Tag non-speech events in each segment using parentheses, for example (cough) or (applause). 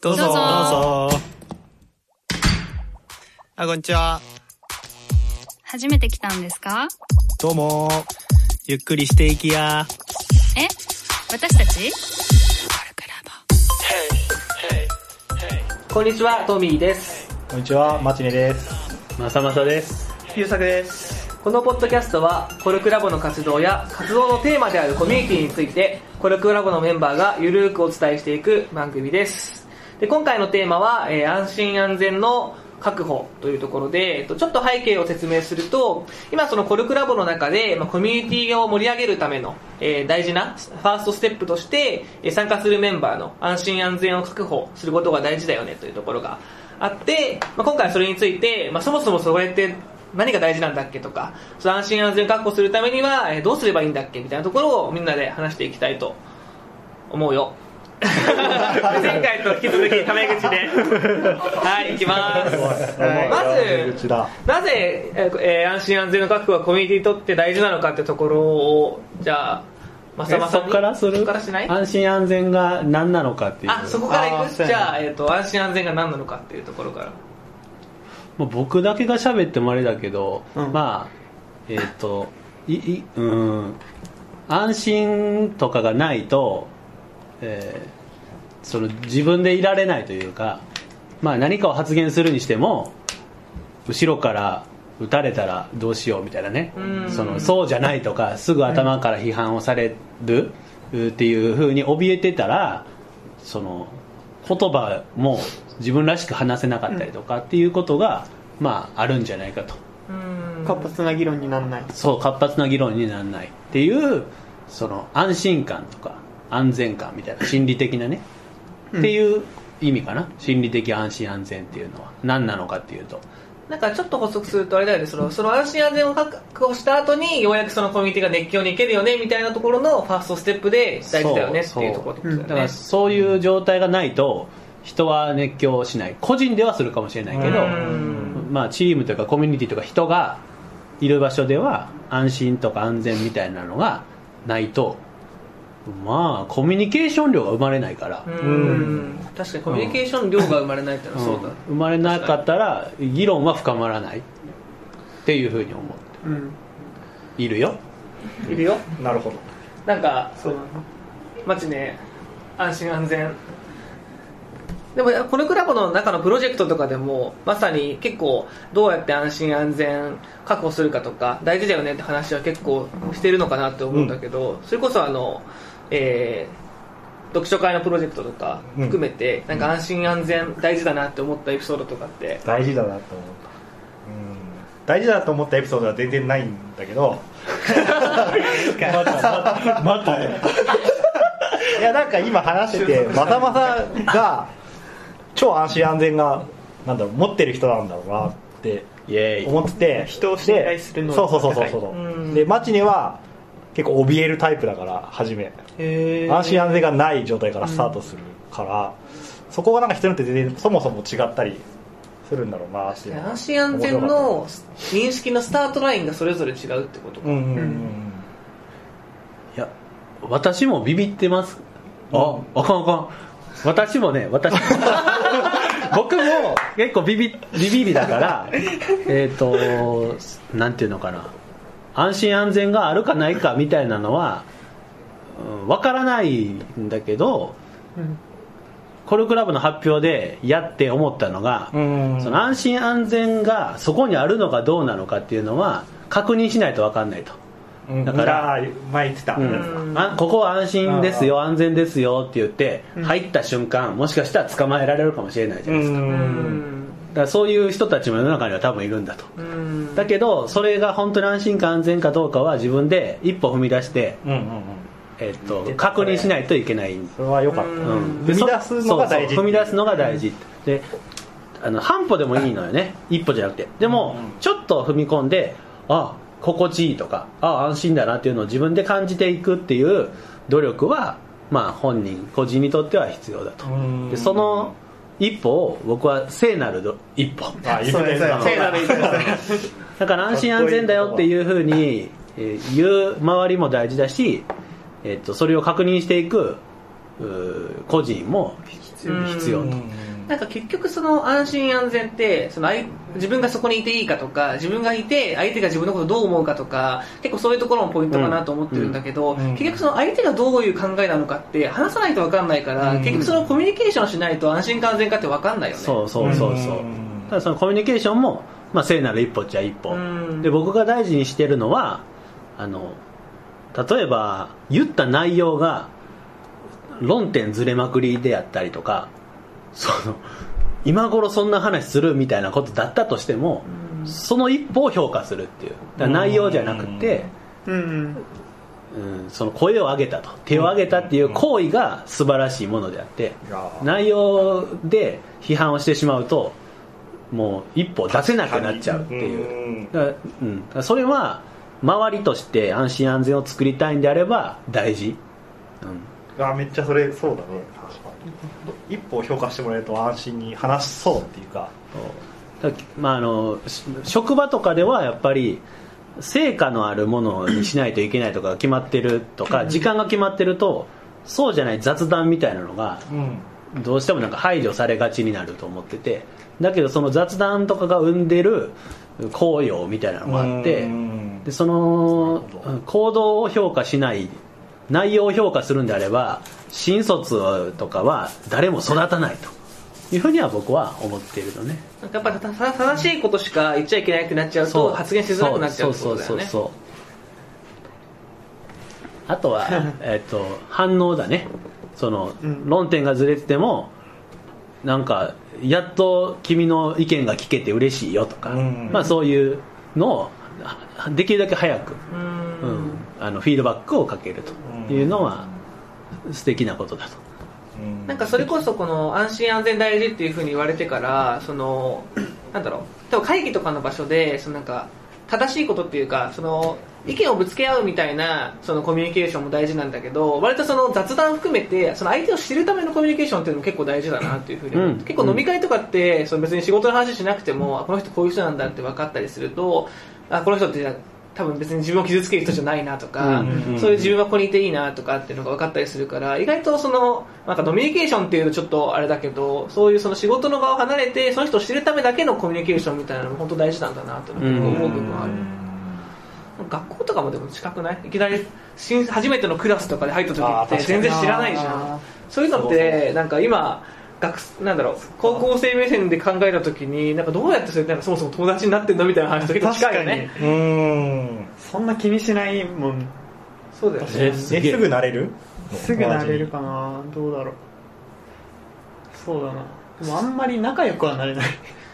どうぞ。どうぞどうぞ。あ、こんにちは。初めて来たんですか？どうも。ゆっくりしていきや。え？私たち？こんにちは、トミーです。こんにちは、マチネです。まさまさです。ゆうさくです。このポッドキャストは、コルクラボの活動や活動のテーマであるコミュニティについて、コルクラボのメンバーがゆるーくお伝えしていく番組です。で今回のテーマは、えー安心安全の確保というところで、えっとちょっと背景を説明すると、今そのコルクラボの中で、まあ、コミュニティを盛り上げるための、えー大事なファーストステップとして、えー参加するメンバーの安心安全を確保することが大事だよねというところがあって、まあ、今回それについて、まあ、そもそもそうやって何が大事なんだっけとか、その安心安全を確保するためには、えーどうすればいいんだっけみたいなところをみんなで話していきたいと思うよ。(laughs) 前回と引き続きタメ口で。はい、いきます。まず。なぜ、えーえー安心安全の確保はコミュニティにとって大事なのかってところを、じゃあ、まさまさそこからする？そこからしない？安心安全が何なのかっていう。あ、そこからいく？じゃあ、えっ、と、安心安全が何なのかっていうところから。もう僕だけが喋ってもあれだけど、うんまあ、えっ、と、い、い、うん、安心とかがないと、えーその自分でいられないというか、まあ何かを発言するにしても、後ろから撃たれたらどうしようみたいなね。うん。そのそうじゃないとかすぐ頭から批判をされるっていうふうに怯えてたらその言葉も自分らしく話せなかったりとかっていうことが、まああるんじゃないかと。うん。活発な議論にならない。そう活発な議論にならないっていうその安心感とか安全感みたいな心理的なね、っていう意味かな。心理的安心安全っていうのは。何なのかっていうと。なんかちょっと補足するとあれだよね、そのその安心安全を確保した後にようやくそのコミュニティが熱狂に行けるよねみたいなところのファーストステップで大事だよねっていうところだよね。だから。そういう状態がないと人は熱狂しない。個人ではするかもしれないけどうん。まあチームというかコミュニティとか人がいる場所では安心とか安全みたいなのがないとまあコミュニケーション量が生まれないから、うん。確かにコミュニケーション量が生まれないっていうのはそうだ、うん。生まれなかったら議論は深まらない。っていうふうに思うん。っているよ。いるよ。なるほど。なんかそうだマチね安心安全。でもこのクラブの中のプロジェクトとかでもまさに結構どうやって安心安全確保するかとか大事だよねって話は結構してるのかなって思うんだけど、それこそあの、えー読書会のプロジェクトとか含めて、なんか安心安全大事だなって思ったエピソードとかって。大事だなと思った。うん。大事だと思ったエピソードは全然ないんだけど。また、また、いや、なんか今話してて、(laughs) まさまさが、超安心安全が、なんだろう、持ってる人なんだろうなって思ってて。人を信頼する能でそうそうそうそうそう。うんでマチネは結構怯えるタイプだから初め。へ安心安全がない状態からスタートするから、そこがなんか人によって全然そもそも違ったりするんだろうなっていう安心安全の認識のスタートラインがそれぞれ違うってことか、うんうんうん。いや私もビビってます。あ。あかんあかん。私もね私 (laughs) 僕も結構ビビビビりだからえっとなんていうのかな安心安全があるかないかみたいなのはうんわからないんだけど、コルクラブの発表でやって思ったのが、うん。その安心安全がそこにあるのかどうなのかっていうのは確認しないと分かんないと、うん。だから前言ってた、うん。あここは安心ですよ安全ですよって言って入った瞬間もしかしたら捕まえられるかもしれないじゃないですか,、からそういう人たちも世の中には多分いるんだと。うん。だけどそれが本当に安心か安全かどうかは自分で一歩踏み出して、うんうんうん。えっと確認しないといけない。それは良かった、うん。踏み出すのが大事そうそう。踏み出すのが大事であの半歩でもいいのよね。(laughs) 一歩じゃなくて。でも、ちょっと踏み込んであ心地いいとかあ安心だなっていうのを自分で感じていくっていう努力はまあ本人個人にとっては必要だと。うん。でその一歩を僕は聖なるど一歩。聖なる一歩だから安心安全だよっていうふうにえー言う周りも大事だし、えっとそれを確認していく個人も必要必要と、なんか結局その安心安全ってその相自分がそこにいていいかとか自分がいて相手が自分のことをどう思うかとか結構そういうところもポイントかなと思ってるんだけど、うん。結局その相手がどういう考えなのかって話さないと分かんないから、うん。結局そのコミュニケーションしないと安心か安全かって分かんないよね。そうそうそうそう、ただそのコミュニケーションも、まあ、聖なる一歩っちゃ一歩、うん。で僕が大事にしてるのはあの例えば言った内容が論点ずれまくりであったりとかその今頃そんな話するみたいなことだったとしても、その一歩を評価するっていう。内容じゃなくて、うんその声を上げたと。手を上げたっていう行為が素晴らしいものであって内容で批判をしてしまうともう一歩出せなくなっちゃうっていう。うん。だからうん、だからそれは周りとして安心安全を作りたいんであれば大事、うん、あめっちゃそれそうだね。確かに一歩評価してもらえると安心に話しそうっていうか。だまあ、あのし職場とかではやっぱり成果のあるものにしないといけないとかが決まってるとか時間が決まってるとそうじゃない雑談みたいなのがうんどうしてもなんか排除されがちになると思っててだけどその雑談とかが生んでる効用みたいなのがあってうん。でその行動を評価しない内容を評価するんであれば新卒とかは誰も育たないというふうには僕は思っているのね。なんかやっぱ正しいことしか言っちゃいけないってなっちゃうと発言しづらくなっちゃうってことだよね。そうそうそうそうあとは (laughs) えっと反応だね。その、うん。論点がずれててもなんかやっと君の意見が聞けて嬉しいよとか、うん。まあそういうのをはできるだけ早く、ううんん。あのフィードバックをかけるというのは素敵なことだと。うん。なんかそれこそこの安心安全大事っていうふうに言われてからそのなんだろう。多分会議とかの場所でそのなんか正しいことっていうかその意見をぶつけ合うみたいなそのコミュニケーションも大事なんだけど割とその雑談含めてその相手を知るためのコミュニケーションっていうのも結構大事だなっていうふうに思って、うん。結構飲み会とかってその別に仕事の話しなくてもあこの人こういう人なんだって分かったりするとあこの人って多分別に自分を傷つける人じゃないなとか、うんそういう自分はここにいていいなとかっていうのが分かったりするから意外とそのなんかノミニケーションっていうとちょっとあれだけどそういうその仕事の場を離れてその人を知るためだけのコミュニケーションみたいなのも本当大事なんだなと思う部分はある、学校とかもでも近くないいきなり新初めてのクラスとかで入った時って全然知らないじゃん。そういうのってなんか今学なんだろう高校生目線で考えた時になんかどうやってそれなんかそもそも友達になってんのみたいな話と結構近いよね。うん。そんな気にしないもん。そうだよね。ええ。すぐなれる？すぐなれるかな。どうだろう。そうだな。でもあんまり仲良くはなれない。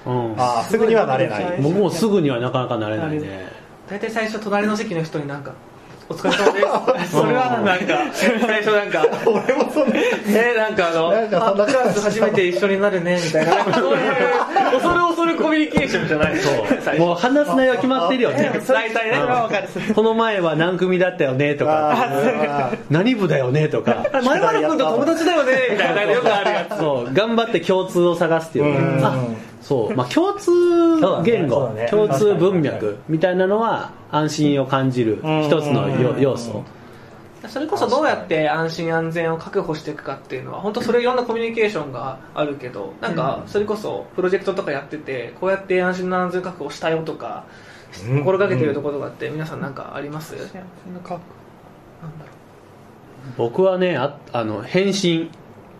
うん。ああすぐにはなれない。もうもうすぐにはなかなかなれないね。大体最初隣の席の人になんか「お疲れ様です」それはなんか (laughs) 最初なんか俺もそんなねなんかあのなんかそんなあクラス初めて一緒になるねみたいな。なんかそういう恐る恐るコミュニケーションじゃないそう。もう話す内容は決まってるよね。(laughs) 大体ねわかる。この前は何組だったよねとか。あ何部だよねとか。(laughs) 前原君と友達だよねみたいなよくあるやつ。そう。頑張って共通を探すっていうそう、まあ、(laughs) 共通言語、そうだね。共通文脈みたいなのは安心を感じるうん。一つのよ要素。それこそどうやって安心安全を確保していくかっていうのは本当それいろんなコミュニケーションがあるけどなんかそれこそプロジェクトとかやっててこうやって安心安全確保したよとかうん。心がけてるところがあって皆さんなんかあります？僕はねああの返信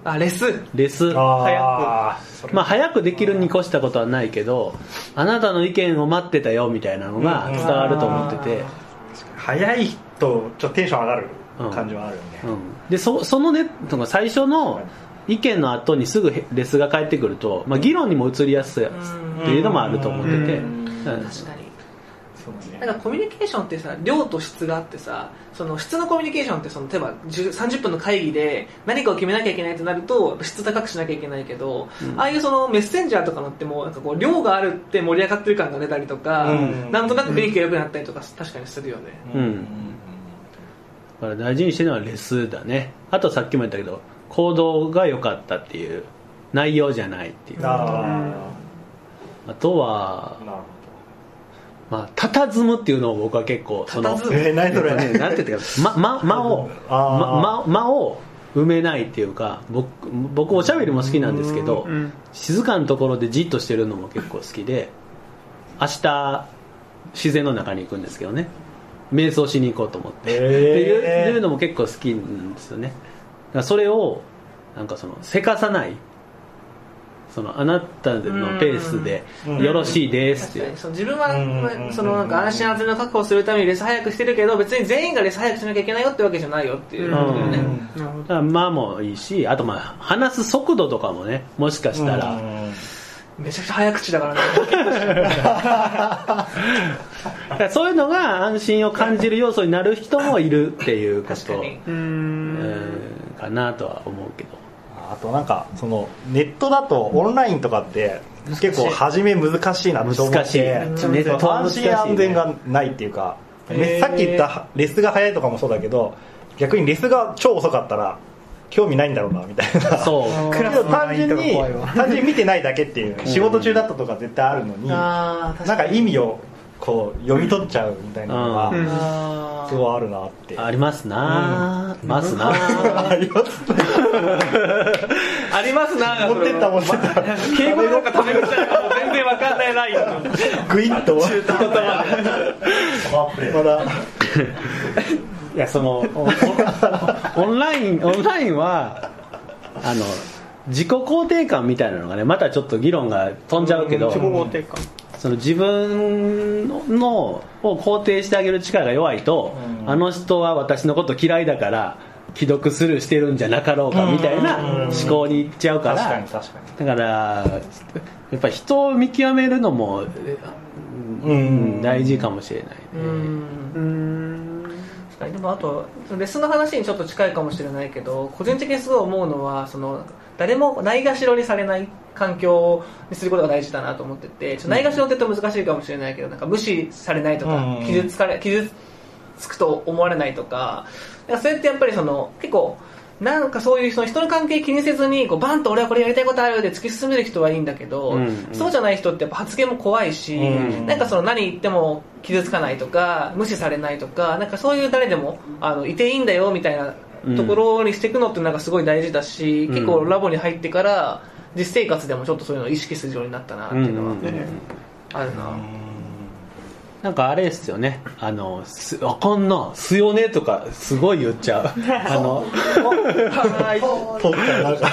あレス。レス。あー。まあ早くできるに越したことはないけどあなたの意見を待ってたよみたいなのが伝わると思ってて、早いとちょっとテンション上がる感じはあるよね。うん、でそそのねとか最初の意見の後にすぐへレスが返ってくると、まあ、議論にも移りやすいっていうのもあると思ってて、うん。うん。確かにそうだね。なんかコミュニケーションってさ量と質があってさその質のコミュニケーションってその例えば10 30分の会議で何かを決めなきゃいけないとなると質高くしなきゃいけないけど、ああいうそのメッセンジャーとかのってもうなんかこう量があるって盛り上がってる感が出たりとか、うん。なんとなく雰囲気が良くなったりとか確かにするよね、うん。だから大事にしてるのはレスだね。あとさっきも言ったけど行動が良かったっていう内容じゃないっていう。ああとはまあ佇むっていうのを僕は結構そのえー、ねなんて言ったか。ま、ま、間を、ま、を埋めないっていうか僕僕おしゃべりも好きなんですけど、うん静かなところでじっとしてるのも結構好きで明日自然の中に行くんですけどね。瞑想しに行こうと思って、へー。っていうのも結構好きなんですよね。それをなんかそのせかさないそのあなたのペースでよろしいですって。自分はうんそのなんか安心安全の確保をするためにレス早くしてるけど別に全員がレス早くしなきゃいけないよってわけじゃないよっていう。ことだよね、もいいしあとまあ話す速度とかもねもしかしたら、めちゃくちゃ早口だからね。そういうのが安心を感じる要素になる人もいるっていうこと。かなとは思うけどあとなんかそのネットだとオンラインとかって結構初め難しいなって思って難しい。ネット安しいね。心安全がないっていうか、さっき言ったレスが早いとかもそうだけど逆にレスが超遅かったら興味ないんだろうなみたいな。そう。(laughs) 単純に単純に見てないだけっていう仕事中だったとか絶対あるのに。なんか意味をこう読み取っちゃうみたいなのがうん。あすごいあるなって。ありますな、ますな。ありますありますな。持ってった持ってった。敬語なのかタメ口なのかもう全然わかんないライングイッと。まだ。いやそのオンラインオンラインはあの自己肯定感みたいなのがねまたちょっと議論が飛んじゃうけど。自己肯定感その自分のを肯定してあげる力が弱いと、うん。あの人は私のこと嫌いだから既読スルーしてるんじゃなかろうかみたいなうん思考にいっちゃうからだからやっぱり人を見極めるのも、うん。うん大事かもしれない、ね。うん。うん。確かにでもあとレッスンの話にちょっと近いかもしれないけど個人的にすごい思うのはその誰もないがしろにされない環境にすることが大事だなと思っててないがしろって言うと難しいかもしれないけどなんか無視されないとか、うん傷つかれ傷つくと思われないとかだからそれってやっぱりその結構なんかそういうその人の関係気にせずにこうバンと俺はこれやりたいことあるで突き進める人はいいんだけど、うんうん。そうじゃない人ってやっぱ発言も怖いし、うん。なんかその何言っても傷つかないとか無視されないとかなんかそういう誰でもあのいていいんだよみたいなところにしていくのってなんかすごい大事だし、うん。結構ラボに入ってから実生活でもちょっとそういうのを意識するようになったなっていうのは、うん。うんうん。あるな、なんかあれですよね。あのすあかんなすよねとかすごい言っちゃう。(laughs) あの遠くからなんか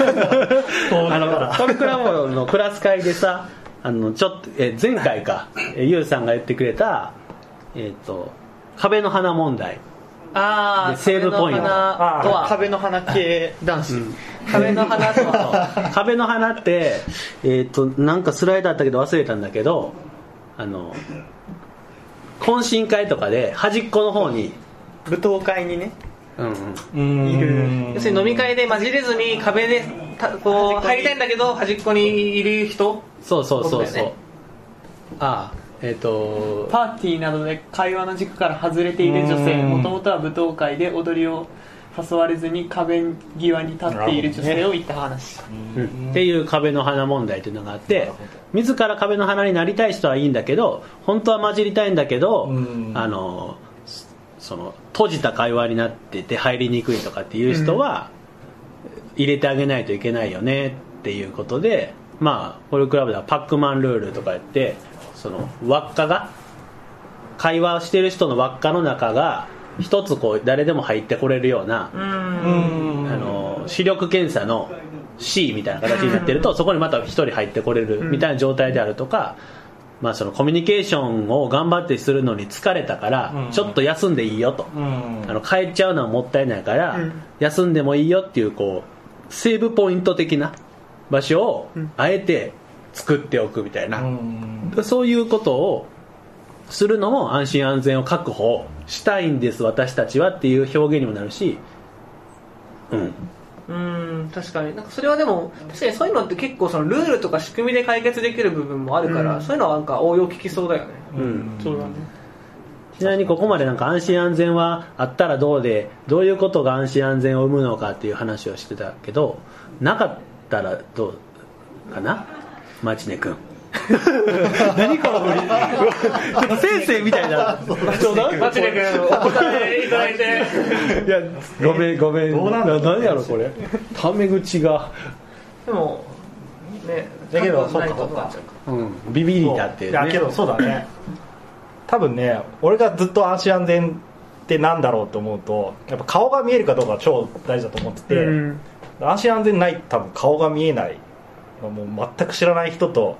あのトルクラボのクラス会でさあのちょっとえ前回かえゆうさんが言ってくれたえっ、と壁の花問題ああでセーブポイント壁の花とは壁の花系男子、壁の花とは壁の花ってえっ、となんかスライドあったけど忘れたんだけどあの懇親会とかで端っこの方に、舞踏会にね。うんうん、いる。要するに飲み会で混じれずに壁でたこう入りたいんだけど端っこにいる人。そうそうそうそう、ね。ああえっ、とパーティーなどで会話の軸から外れている女性。うん。もともとは舞踏会で踊りを誘われずに壁際に立っている女性を言った話、うん。っていう壁の花問題というのがあって自ら壁の花になりたい人はいいんだけど本当は混じりたいんだけど、うん。あのその閉じた会話になってて入りにくいとかっていう人は入れてあげないといけないよねっていうことでまあホルクラブではパックマンルールとかやってその輪っかが会話をしてる人の輪っかの中が一つこう誰でも入ってこれるようなうん。あの視力検査の C みたいな形になってるとそこにまた1人入ってこれるみたいな状態であるとか、まあ、そのコミュニケーションを頑張ってするのに疲れたからうん。ちょっと休んでいいよと、うん。あの帰っちゃうのはもったいないから、うん。休んでもいいよっていうこうセーブポイント的な場所をあえて作っておくみたいな、うん。そういうことをするのも安心安全を確保したいんです私たちはっていう表現にもなるし。うん。うん確かに。なんかそれはでも確かにそういうのって結構そのルールとか仕組みで解決できる部分もあるから、うん。そういうのはなんか応用効きそうだよね。うん。そうだね。ちなみにここまでなんか安心安全はあったらどうでどういうことが安心安全を生むのかっていう話をしてたけどなかったらどうかな？町根君 (laughs) 何この振りちょっと先生みたいな。ちょうだいマチレ君お答えいただいて。いやごめんごめん。どうなんだろう何やろこれ。タメ口が、でもねだけどそうか思っちゃうかうん、ビビりだって、ね、いやけどそうだね。多分ね俺がずっと安心安全ってなんだろうと思うとやっぱ顔が見えるかどうかが超大事だと思ってて、うん。安心安全ない多分顔が見えないもう全く知らない人と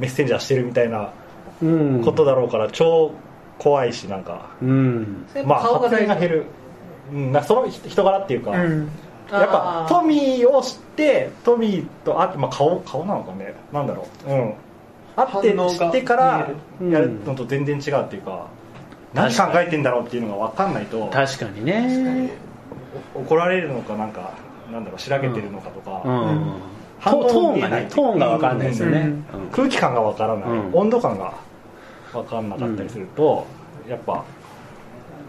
メッセンジャーしてるみたいなうん。ことだろうから超怖いしなんか、うん。それまあ発言が減る、うん、なその人人柄っていうか、うん。やっぱトミーを知ってトミーとあ、まあ、顔顔なのかね。なんだろう。うん。会って知ってからやるのと全然違うっていうか、何考えてんだろうっていうのが分かんないと確かにね。怒られるのかなんかなんだろうしらけてるのかとか、うん。反応トトーンがねトーンが分かんないですよね、うん。うん。空気感が分からない、うん。温度感が分かんなかったりすると、やっぱ、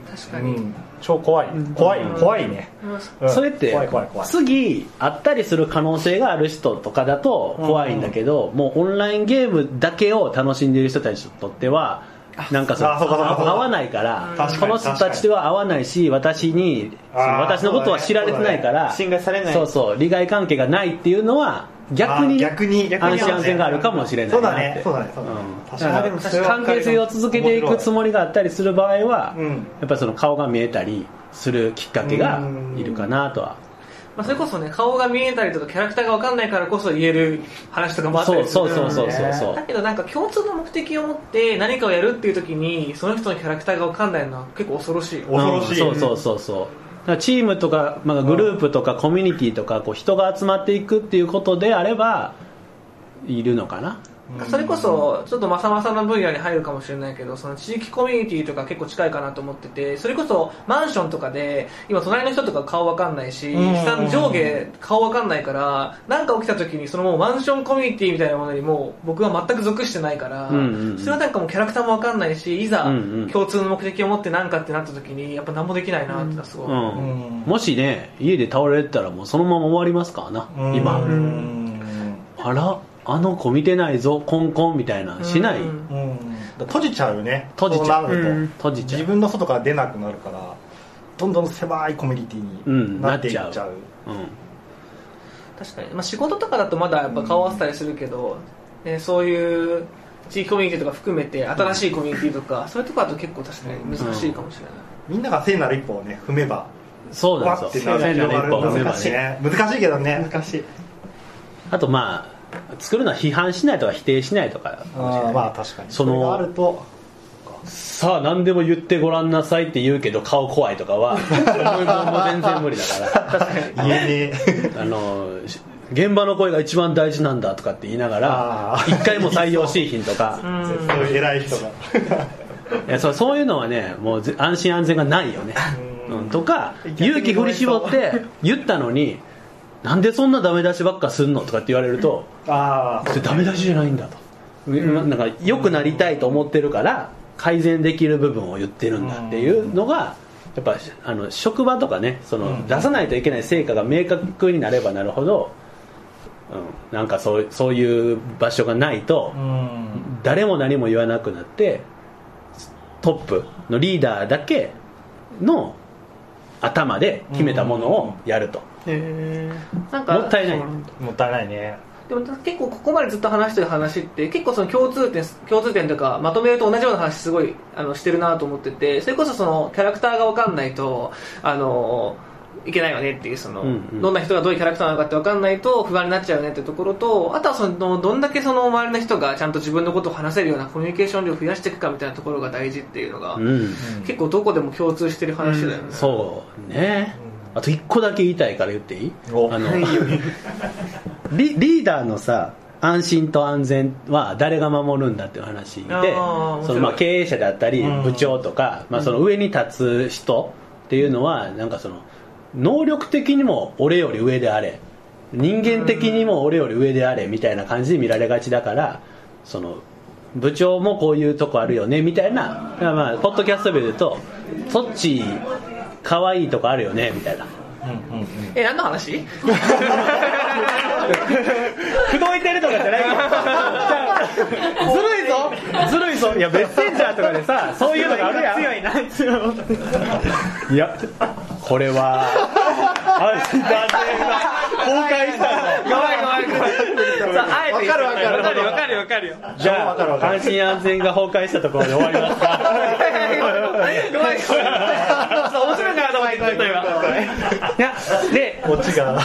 確かに、うん、超怖い。怖い。怖いね、うん。それって怖い怖い怖い。次会ったりする可能性がある人とかだと怖いんだけど、もうオンラインゲームだけを楽しんでいる人たちにとってはなんかそう合わないからこの人たちでは合わないし私に私のことは知られてないから信頼されない。そうそう利害関係がないっていうのは逆に,、逆に安心安全があるかもしれないそうだねそうだねそうだね、関係性を続けていくつもりがあったりする場合は、うん。やっぱりその顔が見えたりするきっかけがいるかなとはまあ、それこそね顔が見えたりとかキャラクターが分かんないからこそ言える話とかもあったそうりする。そうそうそうそうそう。だけどなんか共通の目的を持って何かをやるっていう時にその人のキャラクターが分かんないのは結構恐ろしい恐ろしい。うん。そうそうそうそう。チームとか、まあ、グループとかコミュニティとかこう人が集まっていくっていうことであればいるのかなそれこそちょっとまさまさな分野に入るかもしれないけどその地域コミュニティとか結構近いかなと思っててそれこそマンションとかで今隣の人とか顔わかんないしうん。下の上下顔わかんないから何か起きた時にそのもうマンションコミュニティみたいなものにもう僕は全く属してないから、それはなんかもうキャラクターもわかんないしいざ共通の目的を持って何かってなった時にやっぱ何もできないなってすごい、う。ん、うん。もしね家で倒れてたらもうそのまま終わりますからなうん。今。うん。あらあの子見てないぞコンコンみたいなしない、うん。うん閉じちゃうよね。閉じちゃう。そうん。閉じちゃう。自分の外から出なくなるからどんどん狭いコミュニティうんになっていっちゃう,、う。うん。確かに、まあ、仕事とかだとまだやっぱ顔合わせたりするけど、ね、そういう地域コミュニティとか含めて新しいコミュニティとか、そういうとこだと結構確かに難しいかもしれない、みんなが聖なる一歩をね踏めばそうなんわってですよ聖なる一歩を踏めば難しい。ねね難しいけどね。難しい。あとまあ作るのは批判しないとか否定しないとか。まあ確かに。そのあると。さあ何でも言ってごらんなさいって言うけど顔怖いとかは全然無理だから。言えねえあのし現場の声が一番大事なんだとかって言いながら一回も採用しいひんとか。(laughs) そういう偉い人が。(laughs) いやそうそういうのはねもうぜ安心安全がないよね、うん、とか勇気振り絞って言ったのになんでそんなダメ出しばっかすんのとかって言われるとあそれダメ出しじゃないんだと、なんか良くなりたいと思ってるから改善できる部分を言ってるんだっていうのがやっぱあの職場とかねその出さないといけない成果が明確になればなるほど、うん、なんかそうそういう場所がないとあうん。誰も何も言わなくなってトップのリーダーだけの頭で決めたものをやると、へなんかもったいない。もったいないね。でも結構ここまでずっと話してる話って結構その共通点共通点というかまとめると同じような話すごいあのしてるなと思っててそれこそそのキャラクターが分かんないとあのいけないよねっていうその、うんうん。どんな人がどういうキャラクターなのかって分かんないと不安になっちゃうよねっていうところとあとはそのどんだけその周りの人がちゃんと自分のことを話せるようなコミュニケーション量を増やしていくかみたいなところが大事っていうのが、うん。結構どこでも共通してる話だよね、そうねあと一個だけ言いたいから言っていい？お。あの (laughs) リリーダーのさ安心と安全は誰が守るんだっていう話でそのまあ経営者であったりうん。部長とか、まあ、その上に立つ人っていうのはなんかその能力的にも俺より上であれ人間的にも俺より上であれみたいな感じで見られがちだからその部長もこういうとこあるよねみたいな。まあポッドキャストで言うとそっち可愛いとこあるよねみたいな。え何の話？口説いてるとかじゃない。るいぞ。ずるいぞ。いやメッセンジャーとかでさそういうのがあるやん。強いな強いいやこれは安心安全が崩壊したああえて言かるわかるわかるわかる。わかるよ。じゃわかるわかるあ安心安全が崩壊したところで終わりますか。ごめんごめん面白いかなと思って言ってた今。いやでこっちが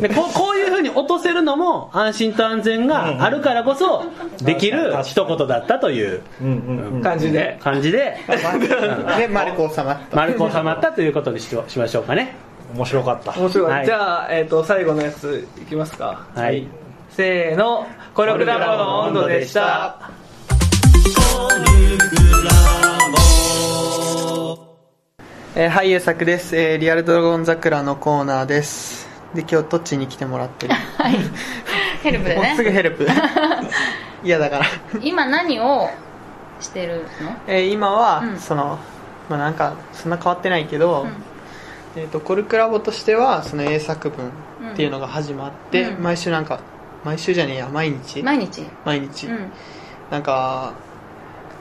でこうこういうふうに落とせるのも安心と安全があるからこそできる一言だったという。うんうんうん。感じで。感じで。(laughs) で丸く収まった丸く収まったということにししましょうかね。面白かった。面白い、はい。じゃあ、えっと最後のやついきますか。はいせーの。コルクラボの温度でした。えー、はい、ゆうさくです、えー、リアルドラゴン桜のコーナーです。で今日どっちに来てもらってる。はい。ヘルプで (laughs) もうすぐね。ヘルプ。(laughs) 嫌だから、今何をしてるの？えー今は、うん。そのまあなんかそんな変わってないけど、えー、とコルクラボとしてはその英作文っていうのが始まって、うん。毎週なんか毎週じゃねえや毎日？毎日。毎日、うん。なんか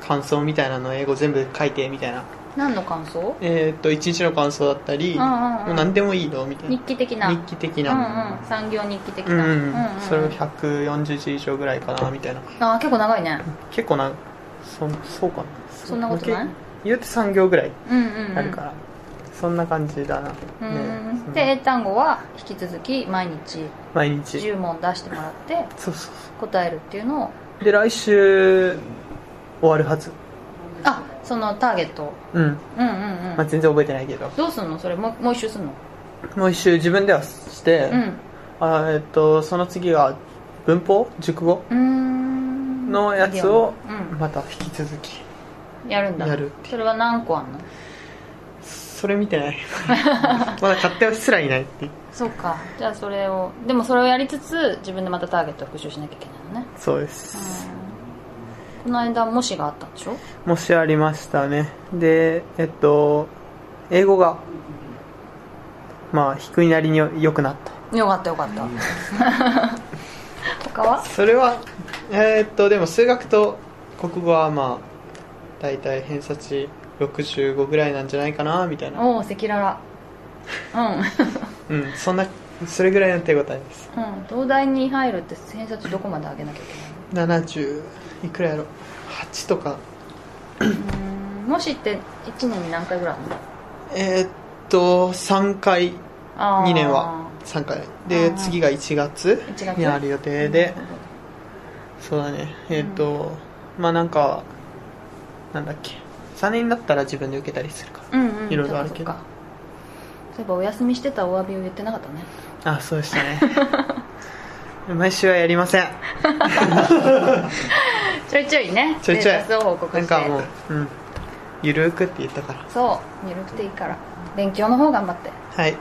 感想みたいなの英語全部書いてみたいな。何の感想？えっ、と一日の感想だったり、もう何でもいいの？みたいな。日記的な。日記的な、ん。産業日記的な。それを140字以上ぐらいかなみたいな。あー結構長いね。結構なそそうかな。そんなことない？言うて3行ぐらい。あるから、そんな感じだな、うね。ん。で、英単語は引き続き毎日毎日。10問出してもらってそうそう答えるっていうのを、で来週終わるはず。あ、そのターゲット。うん、うんうんまあ、うん。全然覚えてないけど。どうすんの？それもうもう一周すんの？もう一周自分ではして、うん。あえっとその次が文法？熟語？のやつをうん。また引き続きやるんだ。やるそれは何個あんの？それ見てない。(laughs) まだ買ってすらいないってそうか。じゃあそれをでもそれをやりつつ自分でまたターゲットを復習しなきゃいけないのね。そうです、この間模試があったんでしょ？もしありましたね。でえっと英語がまあ低いなりに良くなった。よかったよかった。他は？それはえーっとでも数学と国語はまあ大体偏差値65ぐらいなんじゃないかなみたいな。おお赤裸々。うん。うんそんなそれぐらいの手応えです。うん、東大に入るって偏差値どこまで上げなきゃいけない70いくらやろ8とか。のうーん模試って1年に何回ぐらいあるの？えーっと3回。あー。2年は。3回。でうん次が1月1月？にある予定で。そうだね。えーっとまあなんかなんだっけ3年になったら自分で受けたりするか。らうんうん。いろいろあるけど。そういえばお休みしてたお詫びを言ってなかったね。あそうでしたね。(laughs) 毎週はやりません。(laughs) ちょいちょいね。ちょいちょい。を報告して。なんかもううん。ゆるーくって言ったから。そう。緩くていいから。勉強の方頑張って。はい。うん。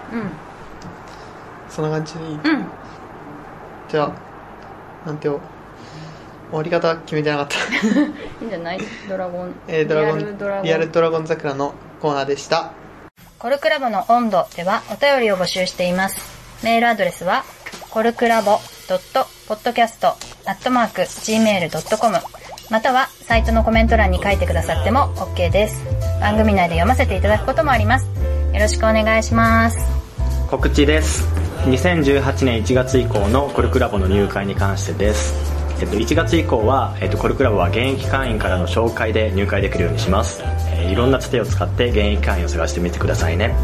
そんな感じでいい？うん。じゃあなんてよ終わり方決めてなかったいいんじゃない？ドラゴン、えードラゴンリアルドラゴンリアルドラゴン桜のコーナーでしたコルクラボの温度ではお便りを募集しています。メールアドレスは、コルクラボ .podcast.gmail.com または、サイトのコメント欄に書いてくださっても OK です。番組内で読ませていただくこともあります。よろしくお願いします。告知です2018年1月以降のコルクラボの入会に関してです、えっと、1月以降は、えっと、コルクラブは現役会員からの紹介で入会できるようにします、えーいろんなつてを使って現役会員を探してみてくださいね。